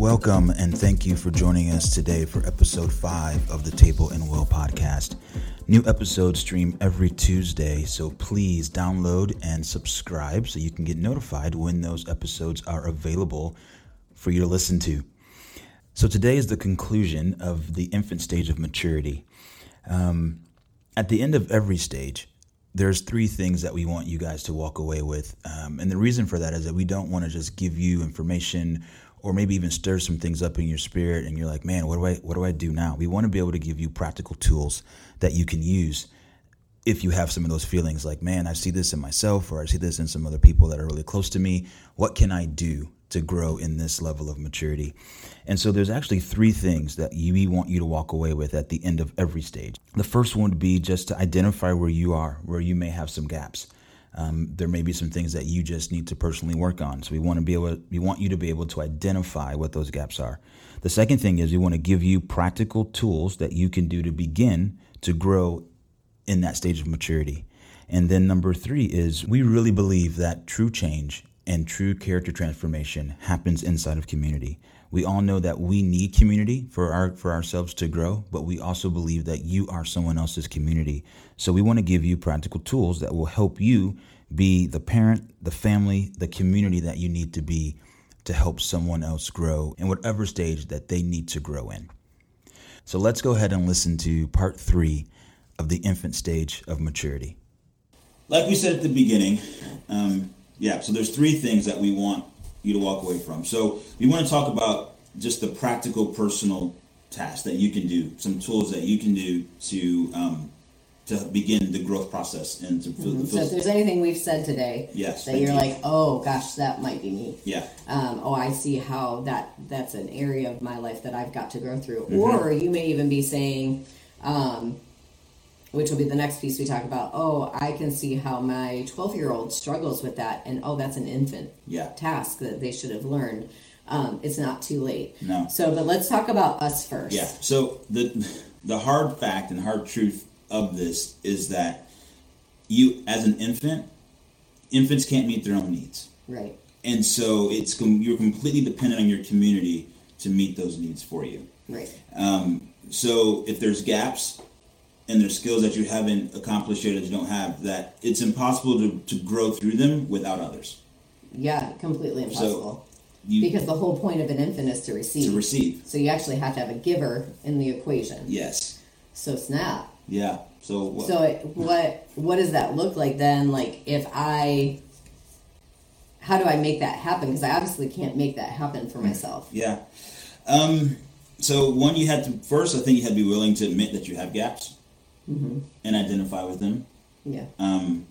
Welcome and thank you for joining us today for episode five of the Table and Well podcast. New episodes stream every Tuesday, so please download and subscribe so you can get notified when those episodes are available for you to listen to. So today is the conclusion of the infant stage of maturity. Um, at the end of every stage, there's three things that we want you guys to walk away with. Um, and the reason for that is that we don't want to just give you information or maybe even stir some things up in your spirit and you're like, man, what do I what do I do now? We want to be able to give you practical tools that you can use if you have some of those feelings like, man, I see this in myself or I see this in some other people that are really close to me. What can I do to grow in this level of maturity? And so there's actually three things that we want you to walk away with at the end of every stage. The first one would be just to identify where you are, where you may have some gaps um, there may be some things that you just need to personally work on. So we want to be able, we want you to be able to identify what those gaps are. The second thing is we want to give you practical tools that you can do to begin to grow in that stage of maturity. And then number three is we really believe that true change and true character transformation happens inside of community. We all know that we need community for our for ourselves to grow, but we also believe that you are someone else's community. So we want to give you practical tools that will help you be the parent, the family, the community that you need to be to help someone else grow in whatever stage that they need to grow in. So let's go ahead and listen to part 3 of the infant stage of maturity. Like we said at the beginning, um, yeah, so there's three things that we want you to walk away from. So we want to talk about just the practical, personal tasks that you can do, some tools that you can do to um, to begin the growth process and to mm-hmm. so if there's anything we've said today yes, that you're you. like oh gosh that might be me yeah um, oh i see how that that's an area of my life that i've got to grow through mm-hmm. or you may even be saying um, which will be the next piece we talk about. Oh, I can see how my 12 year old struggles with that, and oh, that's an infant yeah. task that they should have learned. Um, it's not too late. No. So, but let's talk about us first. Yeah. So the the hard fact and hard truth of this is that you, as an infant, infants can't meet their own needs. Right. And so it's you're completely dependent on your community to meet those needs for you. Right. Um, so if there's gaps and there's skills that you haven't accomplished yet that you don't have that it's impossible to, to grow through them without others. Yeah completely impossible. so you, because the whole point of an infant is to receive. To receive. So you actually have to have a giver in the equation. Yes. So snap. Yeah so what? so it, what what does that look like then? Like if i how do i make that happen? Because i obviously can't make that happen for myself. Yeah. Um so one you had to first i think you had to be willing to admit that you have gaps mm-hmm. and identify with them. Yeah. Um,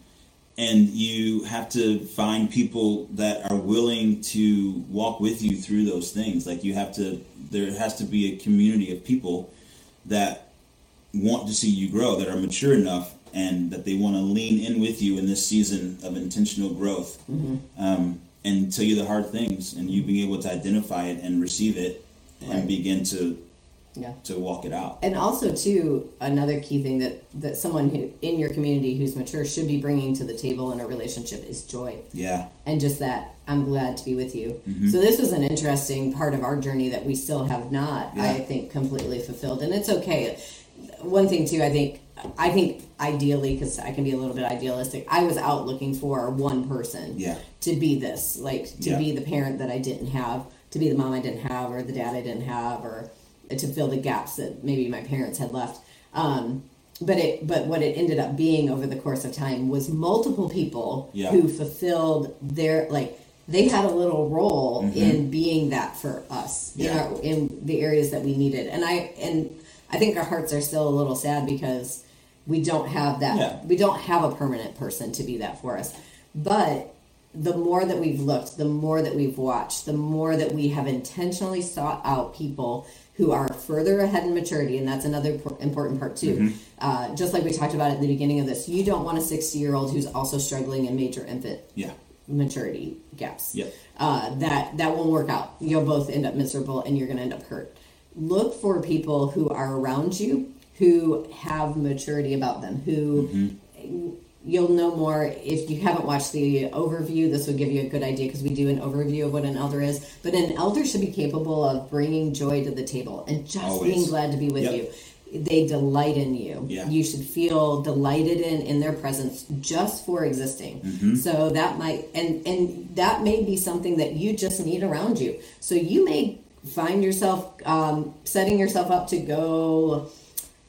and you have to find people that are willing to walk with you through those things. Like you have to, there has to be a community of people that want to see you grow, that are mature enough, and that they want to lean in with you in this season of intentional growth, mm-hmm. um, and tell you the hard things, and you being able to identify it and receive it, and begin to yeah. to walk it out. And also, too, another key thing that that someone who in your community who's mature should be bringing to the table in a relationship is joy. Yeah. And just that I'm glad to be with you. Mm-hmm. So this was an interesting part of our journey that we still have not, yeah. I think, completely fulfilled. And it's okay. One thing too, I think, I think ideally, because I can be a little bit idealistic, I was out looking for one person. Yeah. To be this, like to yeah. be the parent that I didn't have, to be the mom I didn't have, or the dad I didn't have, or to fill the gaps that maybe my parents had left. Um, but it but what it ended up being over the course of time was multiple people yeah. who fulfilled their like they had a little role mm-hmm. in being that for us yeah. in, our, in the areas that we needed and i and i think our hearts are still a little sad because we don't have that yeah. we don't have a permanent person to be that for us but the more that we've looked the more that we've watched the more that we have intentionally sought out people who are further ahead in maturity, and that's another important part too. Mm-hmm. Uh, just like we talked about at the beginning of this, you don't want a 60 year old who's also struggling in major infant yeah. maturity gaps. Yep. Uh, that that won't work out. You'll both end up miserable, and you're going to end up hurt. Look for people who are around you who have maturity about them, who. Mm-hmm you'll know more if you haven't watched the overview this will give you a good idea because we do an overview of what an elder is but an elder should be capable of bringing joy to the table and just Always. being glad to be with yep. you they delight in you yeah. you should feel delighted in in their presence just for existing mm-hmm. so that might and and that may be something that you just need around you so you may find yourself um, setting yourself up to go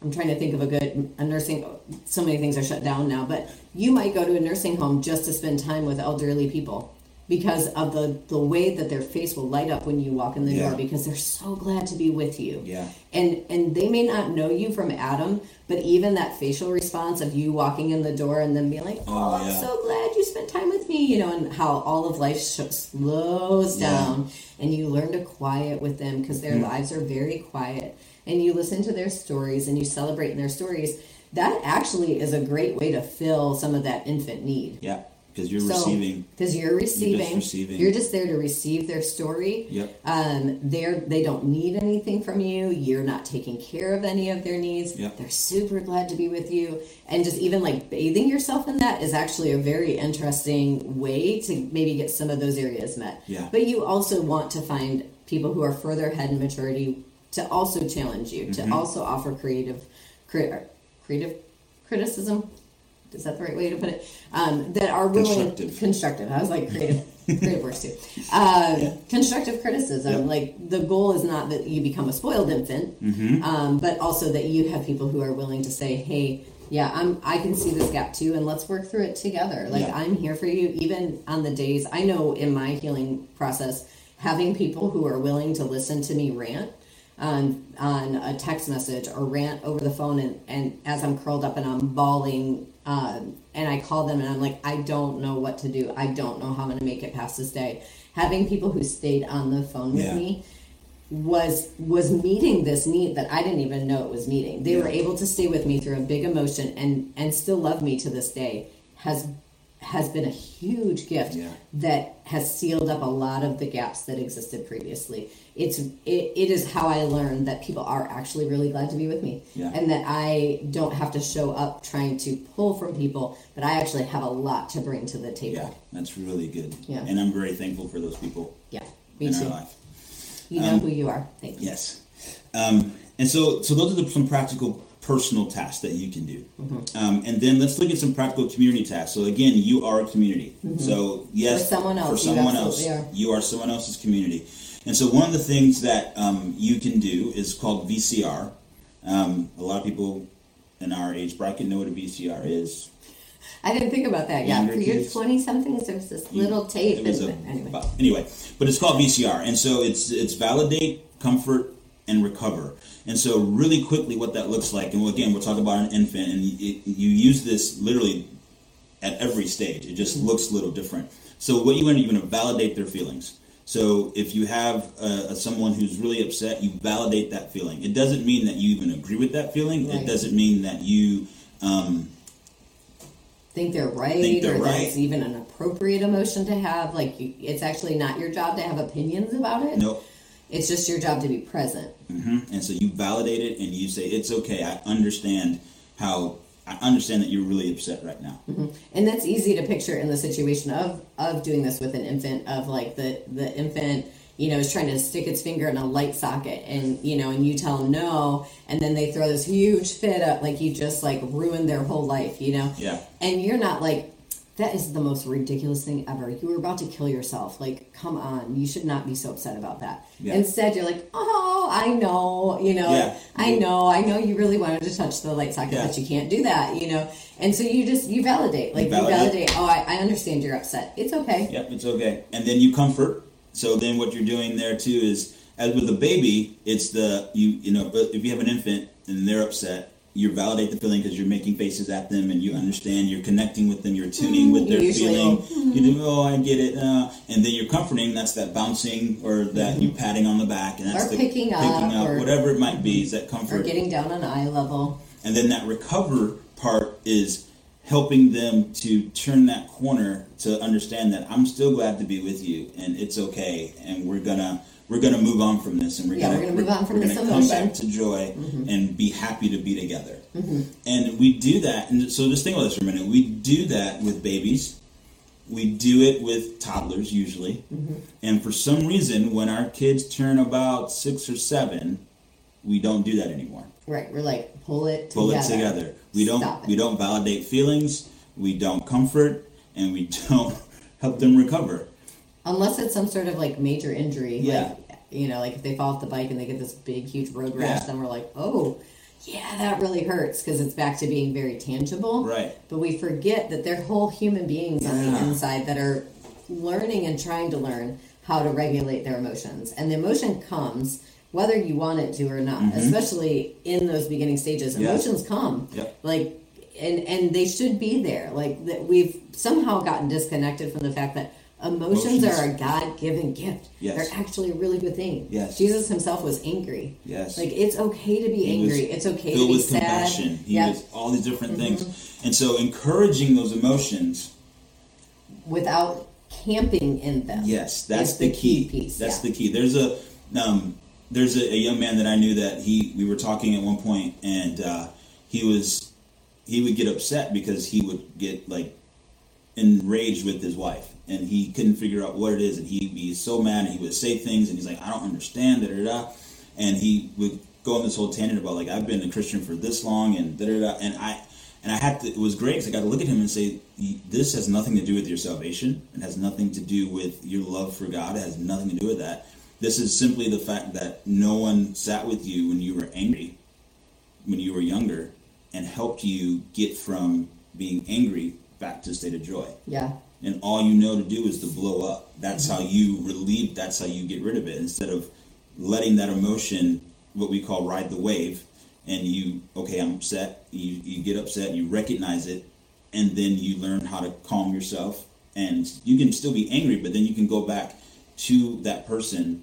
I'm trying to think of a good a nursing. So many things are shut down now, but you might go to a nursing home just to spend time with elderly people because of the the way that their face will light up when you walk in the yeah. door because they're so glad to be with you. Yeah. And and they may not know you from Adam, but even that facial response of you walking in the door and then being like, "Oh, oh I'm so glad you spent time with me," you know, and how all of life slows down yeah. and you learn to quiet with them because their mm. lives are very quiet and you listen to their stories and you celebrate in their stories, that actually is a great way to fill some of that infant need. Yeah. Because you're so, receiving. Because you're receiving. You're just receiving. You're just there to receive their story. Yep. Um, they're they don't need anything from you. You're not taking care of any of their needs. Yep. They're super glad to be with you. And just even like bathing yourself in that is actually a very interesting way to maybe get some of those areas met. Yeah. But you also want to find people who are further ahead in maturity to also challenge you, mm-hmm. to also offer creative creative, creative criticism. Is that the right way to put it? Um, that are willing constructive. constructive. I was like creative, creative works too. Uh, yeah. Constructive criticism. Yep. Like the goal is not that you become a spoiled infant, mm-hmm. um, but also that you have people who are willing to say, "Hey, yeah, I'm. I can see this gap too, and let's work through it together. Like yeah. I'm here for you, even on the days I know in my healing process, having people who are willing to listen to me rant on on a text message or rant over the phone and, and as I'm curled up and I'm bawling um, and I call them and I'm like I don't know what to do I don't know how I'm going to make it past this day having people who stayed on the phone with yeah. me was was meeting this need that I didn't even know it was meeting they yeah. were able to stay with me through a big emotion and and still love me to this day has has been a huge gift yeah. that has sealed up a lot of the gaps that existed previously. It's it, it is how I learned that people are actually really glad to be with me, yeah. and that I don't have to show up trying to pull from people, but I actually have a lot to bring to the table. Yeah, that's really good. Yeah, and I'm very thankful for those people. Yeah, me too. You know um, who you are. Thanks. Yes, um, and so so those are the, some practical personal tasks that you can do. Mm-hmm. Um, and then let's look at some practical community tasks. So again, you are a community. Mm-hmm. So yes, for someone else, for someone you else, are. you are someone else's community. And so one of the things that um, you can do is called VCR. Um, a lot of people in our age bracket know what a VCR is. I didn't think about that yet. For your twenty somethings, there's this little tape. A, anyway. anyway, but it's called VCR, and so it's it's validate, comfort, and recover. And so, really quickly, what that looks like, and again, we'll talk about an infant, and it, you use this literally at every stage. It just looks a little different. So, what you want to you're going to validate their feelings. So, if you have uh, someone who's really upset, you validate that feeling. It doesn't mean that you even agree with that feeling. Right. It doesn't mean that you. Um, think they're right think they're or right. that it's even an appropriate emotion to have like you, it's actually not your job to have opinions about it nope it's just your job to be present. Mm-hmm. And so you validate it and you say, it's okay. I understand how, I understand that you're really upset right now. Mm-hmm. And that's easy to picture in the situation of, of doing this with an infant, of like the, the infant, you know, is trying to stick its finger in a light socket and, you know, and you tell them no. And then they throw this huge fit up, like you just like ruined their whole life, you know? Yeah. And you're not like, that is the most ridiculous thing ever. You were about to kill yourself. Like, come on. You should not be so upset about that. Yeah. Instead, you're like, oh, I know. You know, yeah. I know. I know you really wanted to touch the light socket, yeah. but you can't do that, you know? And so you just, you validate. Like, you validate, you validate oh, I, I understand you're upset. It's okay. Yep, it's okay. And then you comfort. So then what you're doing there, too, is as with a baby, it's the, you, you know, if you have an infant and they're upset, you validate the feeling because you're making faces at them and you understand you're connecting with them you're tuning with their Usually feeling will. you do oh i get it uh, and then you're comforting that's that bouncing or that you patting on the back and that's Or the picking up, or- whatever it might be is that comfort Or getting down on eye level. and then that recover part is helping them to turn that corner to understand that I'm still glad to be with you and it's okay and we're gonna we're gonna move on from this and we're Yeah, gonna we're gonna move on from we're this gonna come emotion. Mm-hmm. back to joy and be happy to be together. And we do that and so just think about this for a minute. We do that with babies. We do it with toddlers usually. Mm-hmm. And for some reason when our kids turn about six or seven, we don't do that anymore Right, we're like pull it pull together. it together. We don't it. we don't validate feelings, we don't comfort, and we don't help them recover. Unless it's some sort of like major injury. Yeah. Like, you know, like if they fall off the bike and they get this big, huge road rash, Yeah. then we're like, oh, yeah, that really hurts because it's back to being very tangible. Right. But we forget that they're whole human beings on the inside that are learning and trying to learn how to regulate their emotions. And the emotion comes whether you want it to or not, especially in those beginning stages. Mm-hmm. Yeah. Emotions come. Yep. Like and and they should be there. Like that we've somehow gotten disconnected from the fact that emotions, Emotions. are a God-given gift. Yes. They're actually a really good thing. Yes. Jesus himself was angry. Yes. Like it's okay to be He angry. It's okay to be with sad. compassion. He Yeah. was all these different Mm-hmm. things. And so encouraging those emotions, Without camping in them. yes, that's is the, key. piece. That's yeah. the key. There's a um, there's a, a young man that I knew that he we were talking at one point and uh, he was he would get upset because he would get like enraged with his wife and he couldn't figure out what it is and he'd be so mad and he would say things and he's like I don't understand da da da and he would go on this whole tangent about like I've been a Christian for this long and da da da and I and I had to it was great because I got to look at him and say this has nothing to do with your salvation. It has nothing to do with your love for God. It has nothing to do with that this is simply the fact that no one sat with you when you were angry when you were younger and helped you get from being angry back to a state of joy Yeah. and all you know to do is to blow up. That's how you relieve. That's how you get rid of it instead of letting that emotion, what we call ride the wave, and you okay, I'm upset. You you get upset. You recognize it, and then you learn how to calm yourself. And you can still be angry, but then you can go back to that person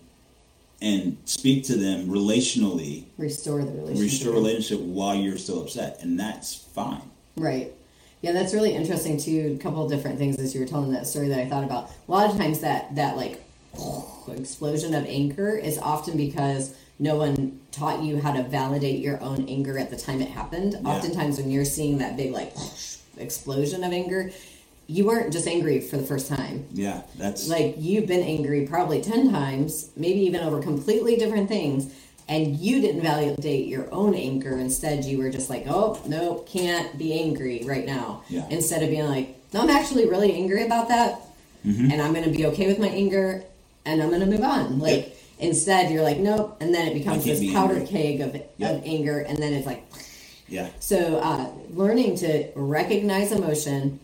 and speak to them relationally, Restore the relationship. restore relationship while you're still upset, and that's fine. Right. Yeah, that's really interesting too. A couple of different things as you were telling that story that I thought about. A lot of times that that like explosion of anger is often because no one taught you how to validate your own anger at the time it happened. Yeah. Oftentimes when you're seeing that big like explosion of anger, you weren't just angry for the first time. Yeah, that's Like you've been angry probably 10 times, maybe even over completely different things, and you didn't validate your own anger. Instead, you were just like, oh, no, can't be angry right now. Yeah. Instead of being like, no, I'm actually really angry about that, Mm-hmm. and I'm going to be okay with my anger, and I'm going to move on. Like, instead, you're like, nope, and then it becomes this be powder angry. keg of, Yep. of anger, and then it's like, yeah. so, uh, learning to recognize emotion,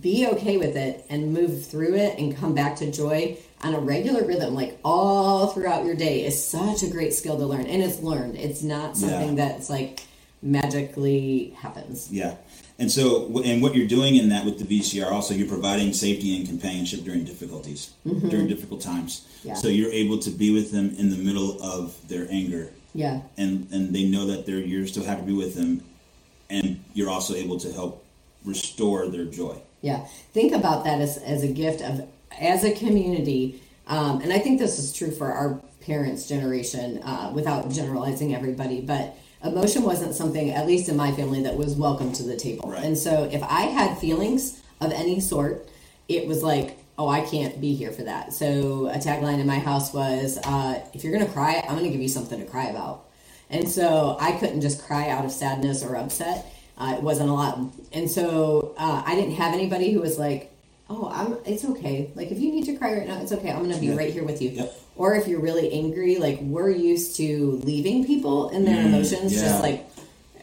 be okay with it, and move through it and come back to joy on a regular rhythm, like all throughout your day, is such a great skill to learn. And it's learned, it's not something Yeah. that's like magically happens. Yeah. And so, and what you're doing in that with the VCR, also, you're providing safety and companionship during difficulties, during difficult times. Mm-hmm. Yeah. So you're able to be with them in the middle of their anger, Yeah. and and they know that they're you're still happy to be with them, and you're also able to help restore their joy. Yeah, think about that as, as a gift of as a community, um, and I think this is true for our parents' generation, uh, without generalizing everybody. But emotion wasn't something, at least in my family, that was welcome to the table. Right. And so, if I had feelings of any sort, it was like, oh, I can't be here for that. So a tagline in my house was, uh, if you're gonna cry, I'm gonna give you something to cry about. And so I couldn't just cry out of sadness or upset. Uh, it wasn't allowed. And so uh, I didn't have anybody who was like, "Oh, I'm. It's okay. Like if you need to cry right now, it's okay. I'm going to be Yeah. right here with you." Yep. Or if you're really angry, like we're used to leaving people in their Mm, emotions, yeah. just like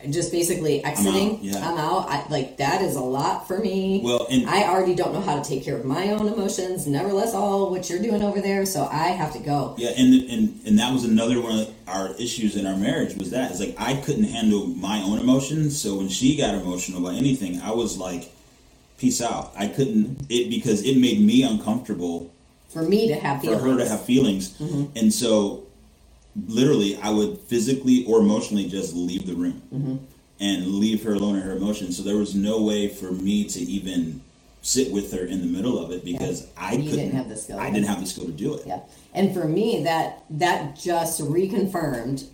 just basically exiting. out, yeah. I'm out. I, like that is a lot for me. Well, and- I already don't know how to take care of my own emotions. Nevertheless, all what you're doing over there, so I have to go. Yeah, and and and that was another one of our issues in our marriage was that it's like I couldn't handle my own emotions, so when she got emotional about anything, I was like, "Peace out." I couldn't it because it made me uncomfortable For me to have for feelings. Mm-hmm. her to have feelings, and so literally I would physically or emotionally just leave the room Mm-hmm. and leave her alone in her emotions. So there was no way for me to even sit with her in the middle of it because I couldn't didn't have the skill. I didn't have the skill to do it. Yeah, and for me, that that just reconfirmed,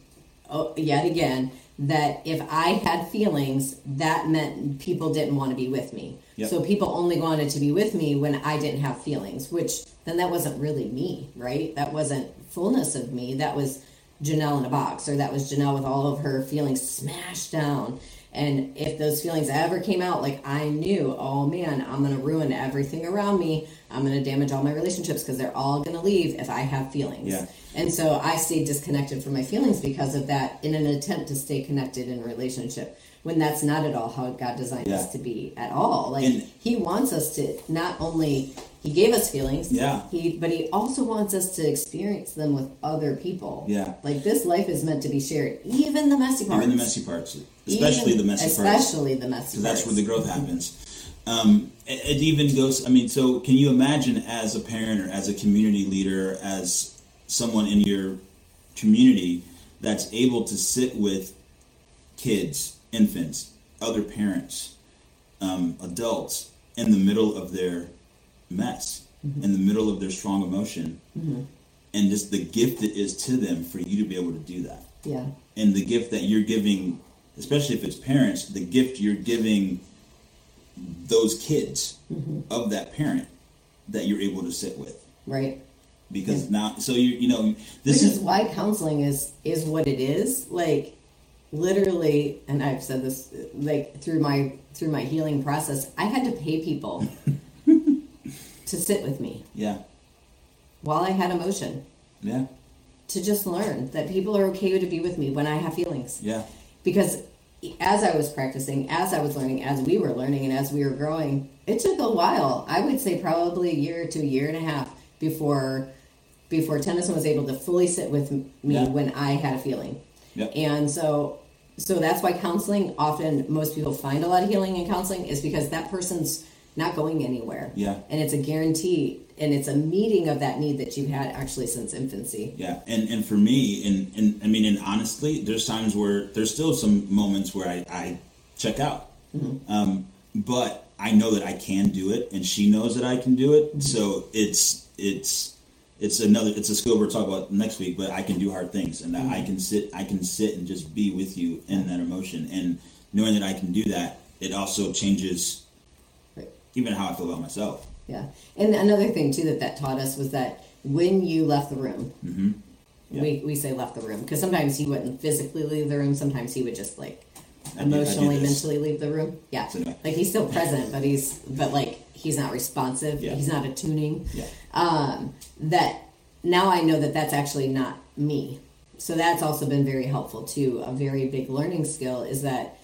oh, yet again, that if I had feelings, that meant people didn't want to be with me. Yep. So people only wanted to be with me when I didn't have feelings, which then that wasn't really me, right? That wasn't fullness of me. That was Janelle in a box, or that was Janelle with all of her feelings smashed down. And if those feelings ever came out, like I knew, oh man, I'm gonna ruin everything around me. I'm gonna damage all my relationships because they're all gonna leave if I have feelings. Yeah. And so I stayed disconnected from my feelings because of that in an attempt to stay connected in a relationship when that's not at all how God designed Yeah. us to be at all. Like And- he wants us to not only he gave us feelings, Yeah. he but he also wants us to experience them with other people. Yeah. Like this life is meant to be shared, even the messy parts. Even the messy parts, especially Even- the messy parts. Especially the messy because that's where the growth happens. Um, it, it even goes. I mean, so can you imagine as a parent or as a community leader, as someone in your community that's able to sit with kids, infants, other parents, um, adults in the middle of their mess, mm-hmm. in the middle of their strong emotion, mm-hmm. and just the gift it is to them for you to be able to do that Yeah. and the gift that you're giving, especially if it's parents, the gift you're giving those kids mm-hmm. of that parent that you're able to sit with. Right. Because now, so you you know this is is why counseling is is what it is. Like literally, and I've said this like through my through my healing process, I had to pay people to sit with me yeah while I had emotion yeah to just learn that people are okay to be with me when I have feelings. yeah because as I was practicing, as I was learning, as we were learning, and as we were growing, it took a while. I would say probably a year to a year and a half before before Tennyson was able to fully sit with me Yeah. when I had a feeling. Yep. And so so that's why counseling often most people find a lot of healing in counseling is because that person's not going anywhere. Yeah. And it's a guarantee and it's a meeting of that need that you've had actually since infancy. yeah and and for me and and I mean and honestly, there's times where there's still some moments where I I check out, mm-hmm. um, but I know that I can do it, and she knows that I can do it. Mm-hmm. So it's it's it's another it's a skill we're talking about next week. But I can do hard things, and that I mm-hmm. can sit I can sit and just be with you in that emotion, and knowing that I can do that, it also changes. Even how I feel about myself. Yeah, and another thing too that that taught us was that when you left the room, Mm-hmm. Yeah. we we say left the room because sometimes he wouldn't physically leave the room. Sometimes he would just like I do- I do emotionally, mentally leave the room. Yeah, So I. like he's still present, but he's but like he's not responsive. Yeah. He's not attuning. Yeah. Um, that now I know that that's actually not me. So that's also been very helpful too. A very big learning skill is that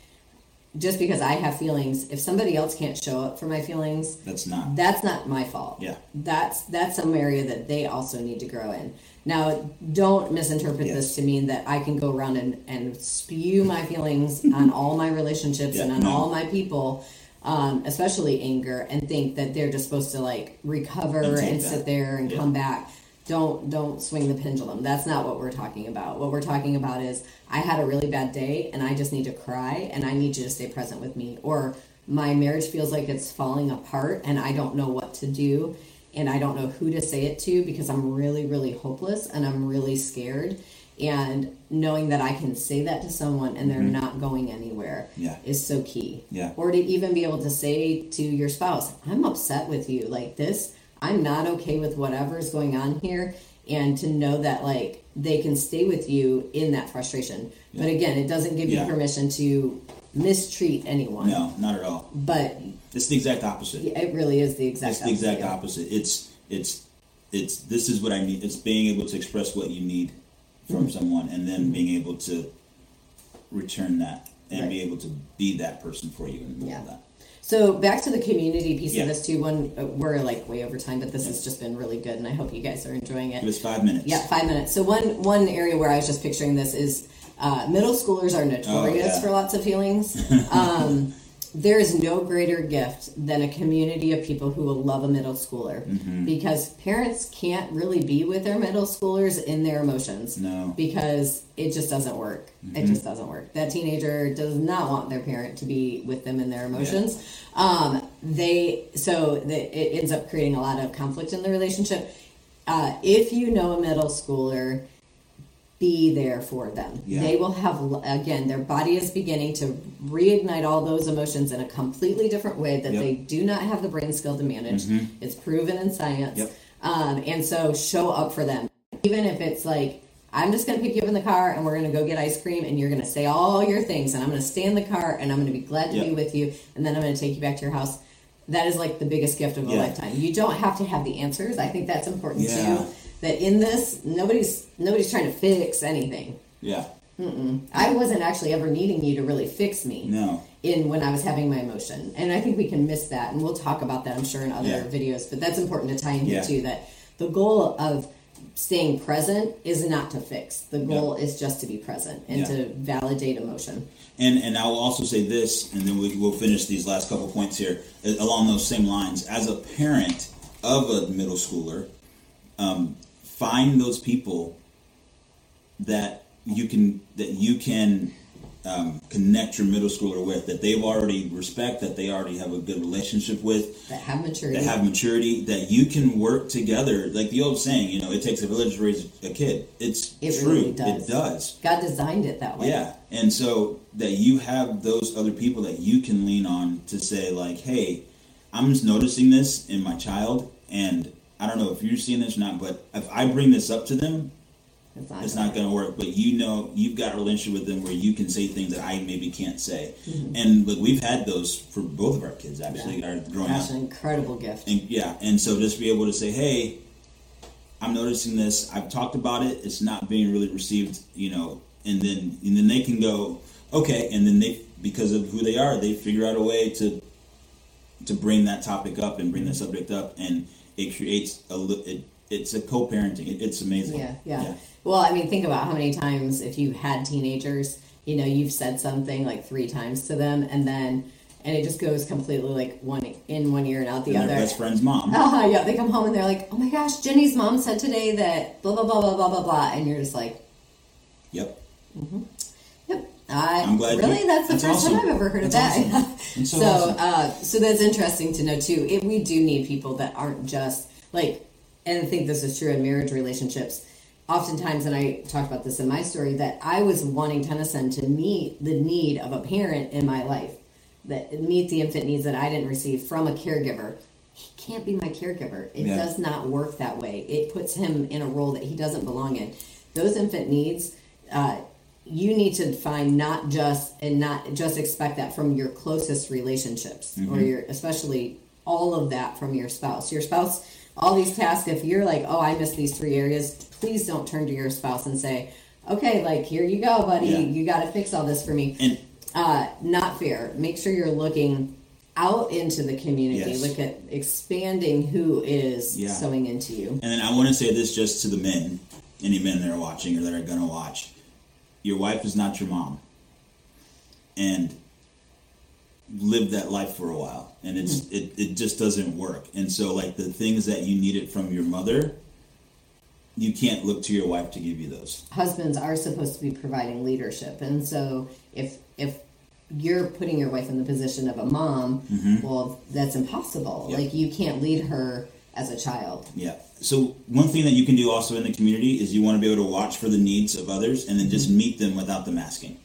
just because I have feelings, if somebody else can't show up for my feelings, That's not. that's not my fault. Yeah. That's that's some area that they also need to grow in. Now, don't misinterpret Yes. this to mean that I can go around and, and spew my feelings on all my relationships and on no. all my people, um, especially anger, and think that they're just supposed to like recover And and, sit there and Yeah. come back. Don't don't swing the pendulum. That's not what we're talking about. What we're talking about is I had a really bad day and I just need to cry and I need you to stay present with me. Or my marriage feels like it's falling apart and I don't know what to do and I don't know who to say it to because I'm really, really hopeless and I'm really scared. And knowing that I can say that to someone and they're not going anywhere Mm-hmm. Yeah. is so key. Yeah. Or to even be able to say to your spouse, I'm upset with you. Like this, I'm not okay with whatever's going on here. And to know that like they can stay with you in that frustration. But again, it doesn't give Yeah. you permission to mistreat anyone. No, not at all. But It's the exact opposite. it really is the exact it's the exact opposite. opposite. It's it's it's this is what I need. It's being able to express what you need from Mm-hmm. someone, and then being able to return that and Right. be able to be that person for you and Yeah. all that. So back to the community piece Yeah. of this too. One, uh, we're like way over time, but this has just been really good, and I hope you guys are enjoying it. It was five minutes. Yeah, five minutes. So one one area where I was just picturing this is uh, middle schoolers are notorious Oh, yeah. for lots of feelings. Um, there is no greater gift than a community of people who will love a middle schooler Mm-hmm. because parents can't really be with their middle schoolers in their emotions. No. Because it just doesn't work. Mm-hmm. It just doesn't work. That teenager does not want their parent to be with them in their emotions. Um, they so that it ends up creating a lot of conflict in the relationship. Uh, if you know a middle schooler, be there for them. Yeah. They will have again, their body is beginning to reignite all those emotions in a completely different way that Yep. they do not have the brain skill to manage. It's proven in science. Yep. Um, and so show up for them, even if it's like. I'm just going to pick you up in the car and we're going to go get ice cream and you're going to say all your things and I'm going to stay in the car and I'm going to be glad to be with you and then I'm going to take you back to your house. That is like the biggest gift of a Yeah. lifetime. You don't have to have the answers. I think that's important Yeah. too. That in this, nobody's nobody's trying to fix anything. Yeah. I wasn't actually ever needing you to really fix me No. in when I was having my emotion. And I think we can miss that and we'll talk about that I'm sure in other Yeah. videos, but that's important to tie in here Yeah. too that the goal of staying present is not to fix. The goal is just to be present and Yeah. to validate emotion. And and I will also say this, and then we, we'll finish these last couple points here along those same lines. As a parent of a middle schooler, um, find those people that you can that you can um, connect your middle schooler with that they've already respect that they already have a good relationship with That have maturity. that have maturity that you can work together like the old saying you know it takes a village to raise a kid it's It true really does. it does God designed it that way. yeah. And so that you have those other people that you can lean on to say, like, hey, I'm just noticing this in my child, and I don't know if you're seeing this or not, but if I bring this up to them, It's not, it's not going to work. But you know, you've got a relationship with them where you can say things that I maybe can't say. Mm-hmm. And look, we've had those for both of our kids actually, are growing Gosh, up. an incredible gift. And yeah, and so just be able to say, hey, I'm noticing this. I've talked about it. It's not being really received, you know. And then and then they can go, okay. And then they, because of who they are, they figure out a way to to bring that topic up and bring that subject up, and it creates a it, it's a co-parenting. It, it's amazing. Yeah, yeah, Well, I mean, think about how many times if you had teenagers, you know, you've said something like three times to them, and then and it just goes completely like one in one ear and out the And other. best friend's mom. Ah, yeah, they come home and they're like, "Oh my gosh, Jenny's mom said today that blah blah blah blah blah blah blah," and you're just like, Yep. "Yep." I, I'm glad you- really, that's the that's first time. I've ever heard of That's that. awesome. So so, awesome. uh, so that's interesting to know too. It, we do need people that aren't just like, and I think this is true in marriage relationships. Oftentimes, and I talked about this in my story, that I was wanting Tennyson to meet the need of a parent in my life, that meet the infant needs that I didn't receive from a caregiver. He can't be my caregiver. It Yeah. does not work that way. It puts him in a role that he doesn't belong in. Those infant needs, uh, you need to find not just and not just expect that from your closest relationships or your especially all of that from your spouse your spouse all these tasks if you're like oh i miss these three areas please don't turn to your spouse and say okay like here you go buddy Yeah. you got to fix all this for me And uh, not fair make sure you're looking out into the community Yes. look at expanding who is Yeah. sowing into you And then I want to say this just to the men, any men that are watching or that are going to watch. Your wife is not your mom. And live that life for a while. And it's hmm. it, it just doesn't work. And so like the things that you needed from your mother, you can't look to your wife to give you those. husbands are supposed to be providing leadership and so if if you're putting your wife in the position of a mom mm-hmm. well that's impossible Yep. like you can't lead her as a child Yeah. So one thing that you can do also in the community is you want to be able to watch for the needs of others and then just meet them without them asking.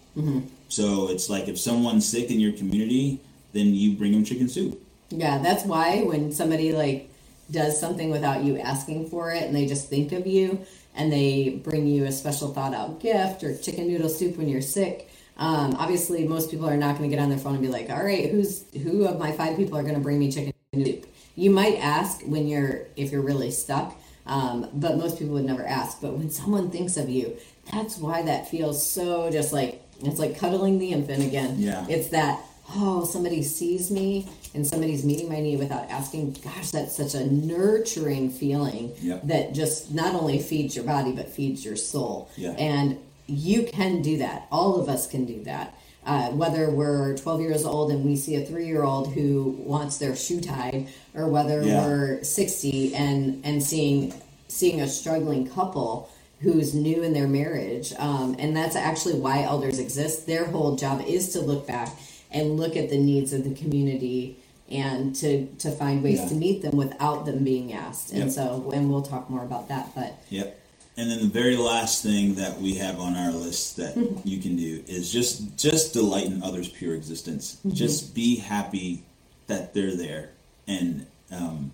So it's like if someone's sick in your community, then you bring them chicken soup. yeah that's why when somebody like does something without you asking for it and they just think of you and they bring you a special thought out gift or chicken noodle soup when you're sick um, obviously most people are not going to get on their phone and be like all right who's who of my five people are going to bring me chicken noodle soup you might ask when you're if you're really stuck um, but most people would never ask but when someone thinks of you that's why that feels so just like It's like cuddling the infant again. Yeah. It's that oh somebody sees me and somebody's meeting my need without asking. Gosh, that's such a nurturing feeling Yep. that just not only feeds your body but feeds your soul. Yeah. And you can do that. All of us can do that. Uh, whether we're 12 years old and we see a three year old who wants their shoe tied, or whether Yeah. we're 60 and and seeing seeing a struggling couple who's new in their marriage, um, and that's actually why elders exist. Their whole job is to look back and look at the needs of the community and to to find ways Yeah. to meet them without them being asked. And Yep. so, and we'll talk more about that, but. Yep. And then the very last thing that we have on our list that you can do is just just delight in others' pure existence. Just be happy that they're there, and um,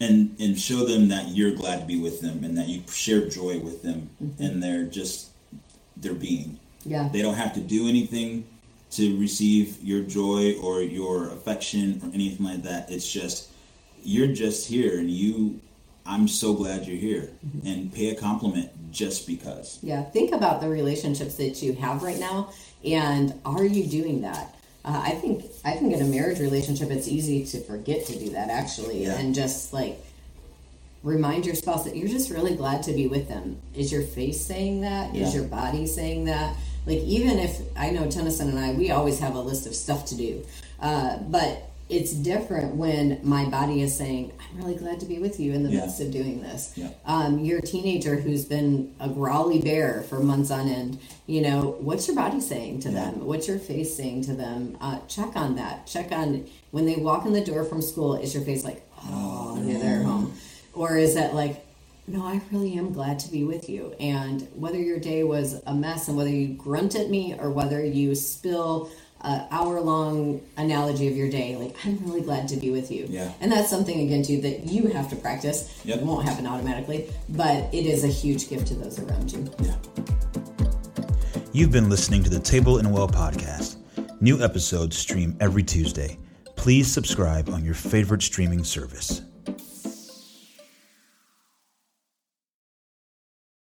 and and show them that you're glad to be with them, and that you share joy with them, and they're just their being. Yeah. They don't have to do anything to receive your joy or your affection or anything like that. It's just you're just here and you I'm so glad you're here and pay a compliment just because. Yeah, think about the relationships that you have right now, and are you doing that? Uh, I think I think in a marriage relationship, it's easy to forget to do that actually, Yeah. and just like remind your spouse that you're just really glad to be with them. Is your face saying that? Is Yeah. your body saying that? Like even if I know Tennyson and I, we always have a list of stuff to do, uh, but it's different when my body is saying, "I'm really glad to be with you in the Yeah. midst of doing this." Yeah. um, your teenager who's been a growly bear for months on end, you know, what's your body saying to Yeah. them? What's your face saying to them? Uh, check on that. Check on when they walk in the door from school, is your face like, oh, they're there home? Or is that like, no, I really am glad to be with you. And whether your day was a mess and whether you grunt at me or whether you spill hour long analogy of your day, like, I'm really glad to be with you. Yeah. And that's something, again, too, that you have to practice. Yep. It won't happen automatically, but it is a huge gift to those around you. Yeah. You've been listening to the Table and Well podcast. New episodes stream every Tuesday. Please subscribe on your favorite streaming service.